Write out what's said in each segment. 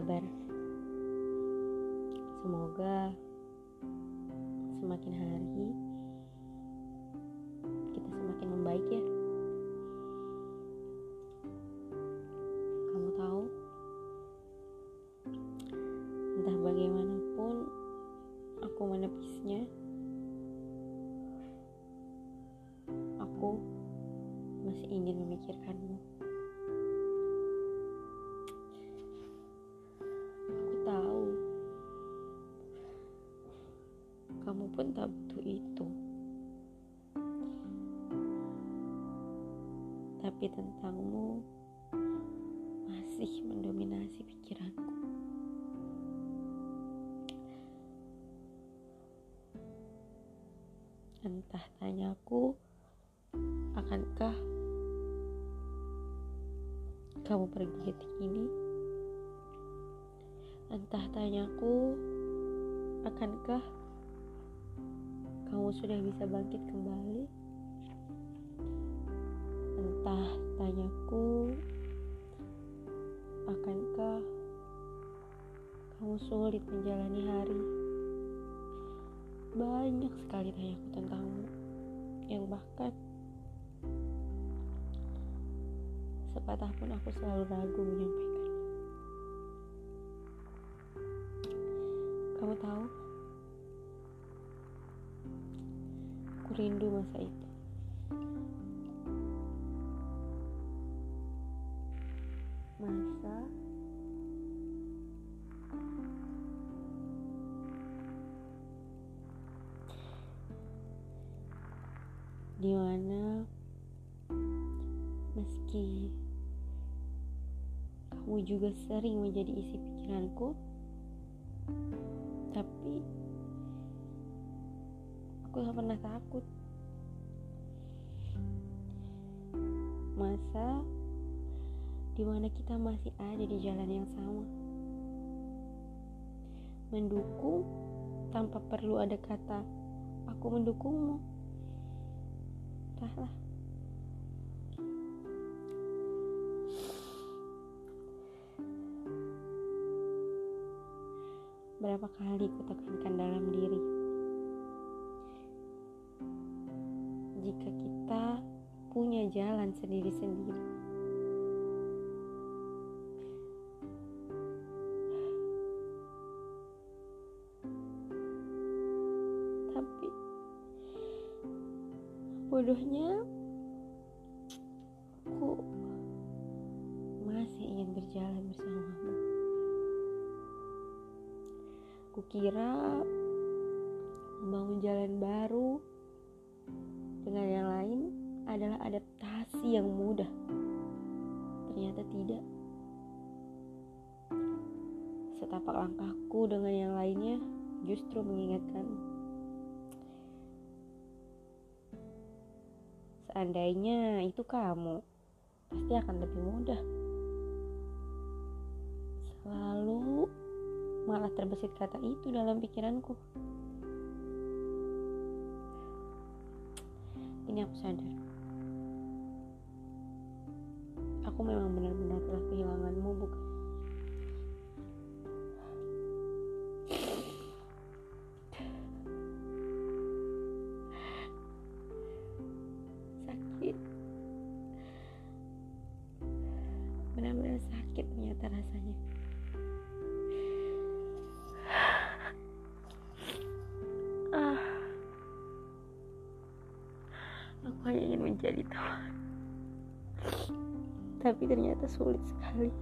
kabar? Semoga semakin hari kita semakin membaik ya. Kamu tahu, entah bagaimanapun aku menepisnya, aku masih ingin memikirkanmu. Entah tanyaku, akankah kamu pergi detik ini? Entah tanyaku, akankah kamu sudah bisa bangkit kembali? Entah tanyaku, akankah kamu sulit menjalani hari? Banyak sekali tanyaku tentangmu, yang bahkan sepatah pun aku selalu ragu menyampaikan. Kamu tahu, aku rindu masa itu. Di mana meski kamu juga sering menjadi isi pikiranku, tapi aku tak pernah takut. Masa di mana kita masih ada di jalan yang sama, mendukung tanpa perlu ada kata "aku mendukungmu". Entahlah. Berapa kali ku tekankan dalam diri Jika kita punya jalan sendiri-sendiri Bodohnya Aku Masih ingin berjalan bersamamu Kukira membangun jalan baru dengan yang lain adalah adaptasi yang mudah. Ternyata tidak. Setapak langkahku dengan yang lainnya justru mengingatkan seandainya itu kamu pasti akan lebih mudah. Selalu malah terbesit kata itu dalam pikiranku. Ini aku sadar. Aku memang benar-benar telah kehilanganmu, bukan? Menjadi teman. Tapi ternyata sulit sekali.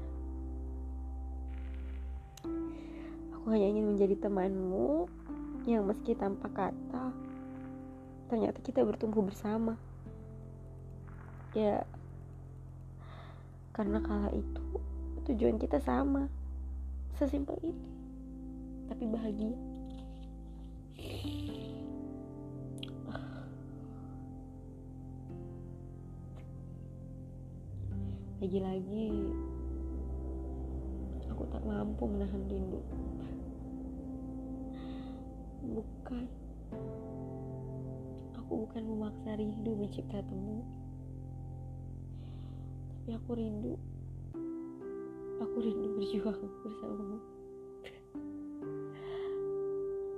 Aku hanya ingin menjadi temanmu yang meski tanpa kata, ternyata kita bertumbuh bersama. Ya, karena kala itu tujuan kita sama. Sesimpel itu. Tapi bahagia. Lagi-lagi aku tak mampu menahan rindu. Bukan. Aku bukan memaksa rindu mencipta temu. Tapi aku rindu aku rindu berjuang bersamamu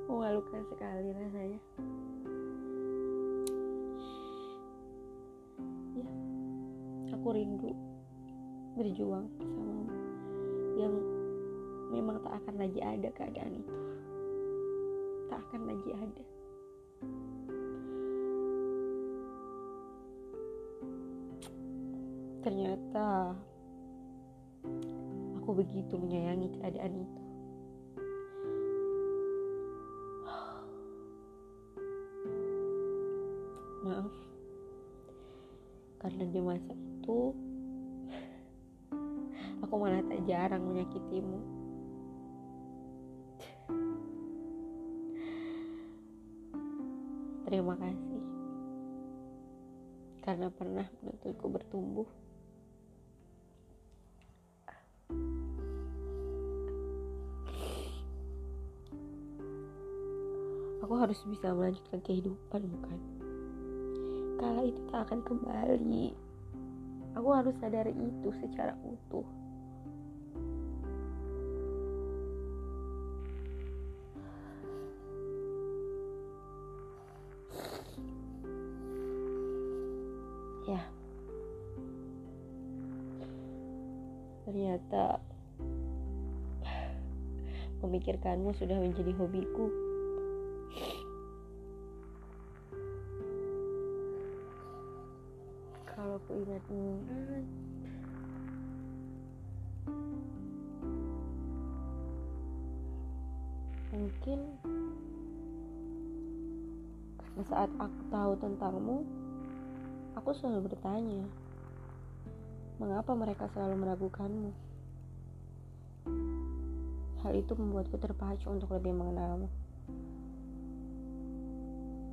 memalukan sekali rasanya ya aku rindu berjuang bersamamu yang memang tak akan lagi ada keadaan itu. Tak akan lagi ada. Ternyata aku begitu menyayangi keadaan itu. Maaf. Karena di masa itu aku malah tak jarang menyakitimu. Terima kasih. Karena pernah menuntunku bertumbuh. Aku harus bisa melanjutkan kehidupan bukan? Kala itu tak akan kembali. Aku harus sadari itu secara utuh memikirkanmu sudah menjadi hobiku. Kalau aku ingat-ingat mungkin karena saat aku tahu tentangmu aku selalu bertanya mengapa mereka selalu meragukanmu hal itu membuatku terpacu untuk lebih mengenalmu.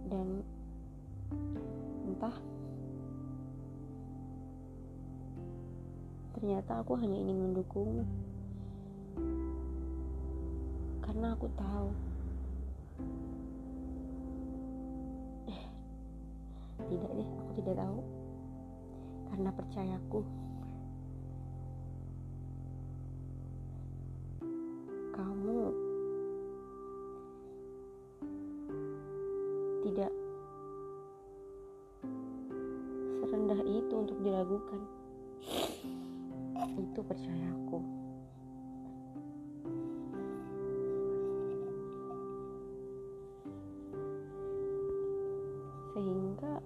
Dan entah ternyata aku hanya ingin mendukungmu. Karena aku tahu eh, tidak deh aku tidak tahu. Karena percayaku tidak. Serendah itu untuk diragukan. Itu percayaku. Sehingga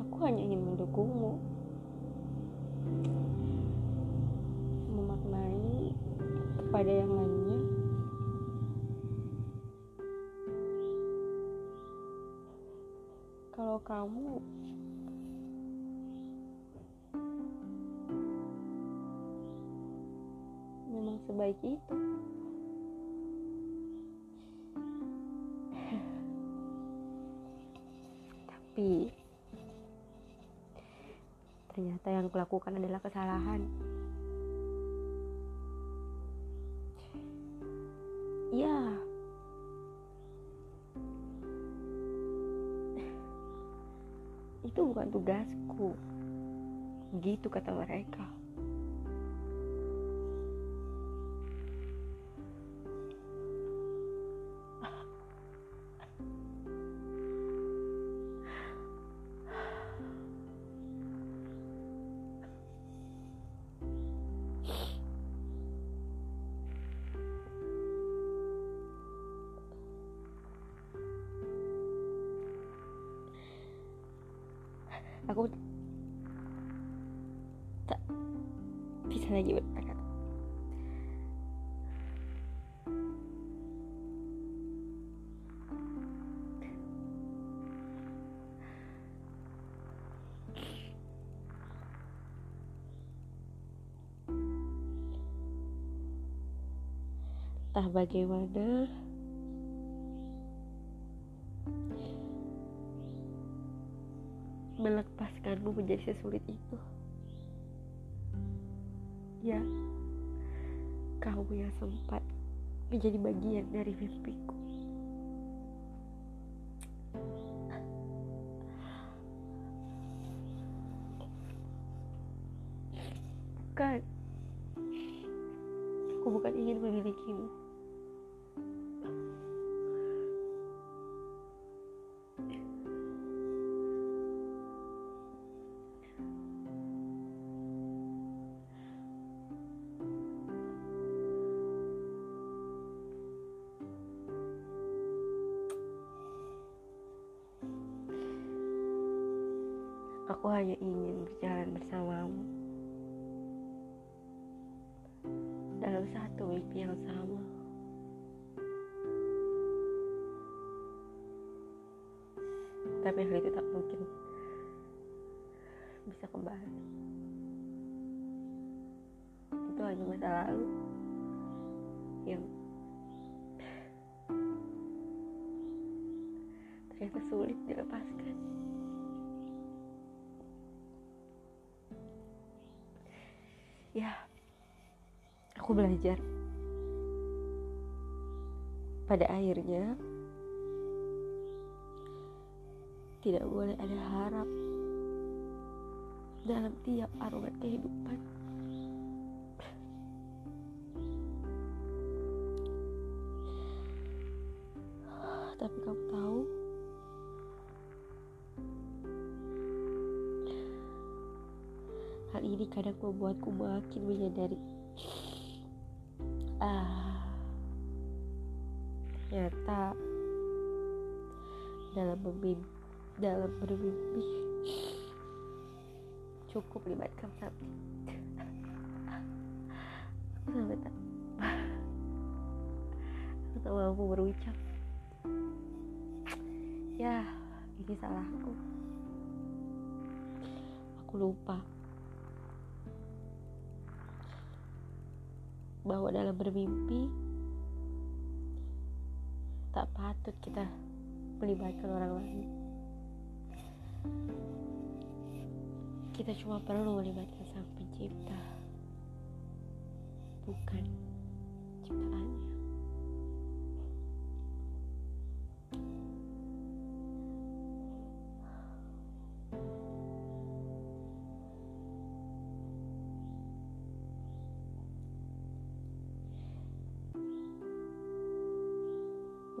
aku hanya ingin mendukungmu. Memaknai kepada yang lainnya kamu. Memang sebaik itu. Tapi ternyata yang kulakukan adalah kesalahan tugasku. Gitu kata mereka aku tak bisa lagi berkata entah bagaimana melepaskanmu menjadi sesulit itu. Ya, kamu yang sempat menjadi bagian dari mimpiku. Bukan, aku bukan ingin memilikimu. Dalam satu mimpi yang sama. Tapi hal itu tak mungkin bisa kembali. Itu hanya masa lalu yang ternyata sulit dilepaskan. ya aku belajar. Pada akhirnya tidak boleh ada harap dalam tiap aromat kehidupan. Tapi kamu tahu Hal ini kadang membuatku makin menyadari Ternyata Dalam bermimpi Dalam bermimpi Cukup libatkan sapi Aku sampai tak Aku tak mampu berucap. Ya Ini salahku Aku lupa. Bahwa dalam bermimpi tak patut kita melibatkan orang lain. Kita cuma perlu melibatkan Sang Pencipta, bukan ciptaannya.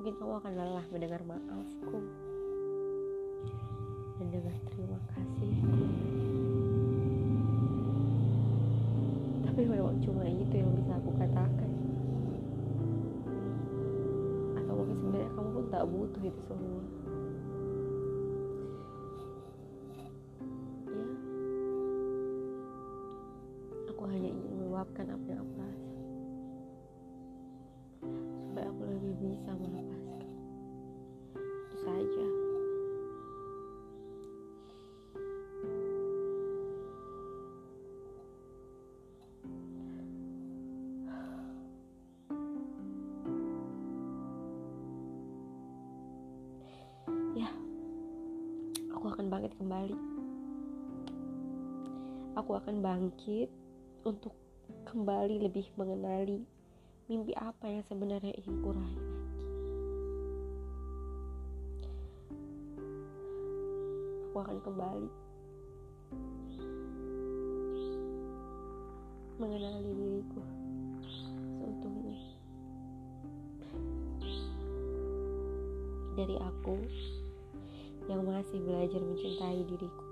Mungkin kamu akan lelah mendengar maafku dan dengar terima kasihku. Tapi memang cuma itu yang bisa aku katakan. Atau mungkin sebenarnya kamu pun tak butuh itu semua. Kembali aku akan bangkit untuk kembali lebih mengenali mimpi apa yang sebenarnya ingin kuraih lagi. Aku akan kembali mengenali diriku seutuhnya. Dari aku yang masih belajar mencintai diriku.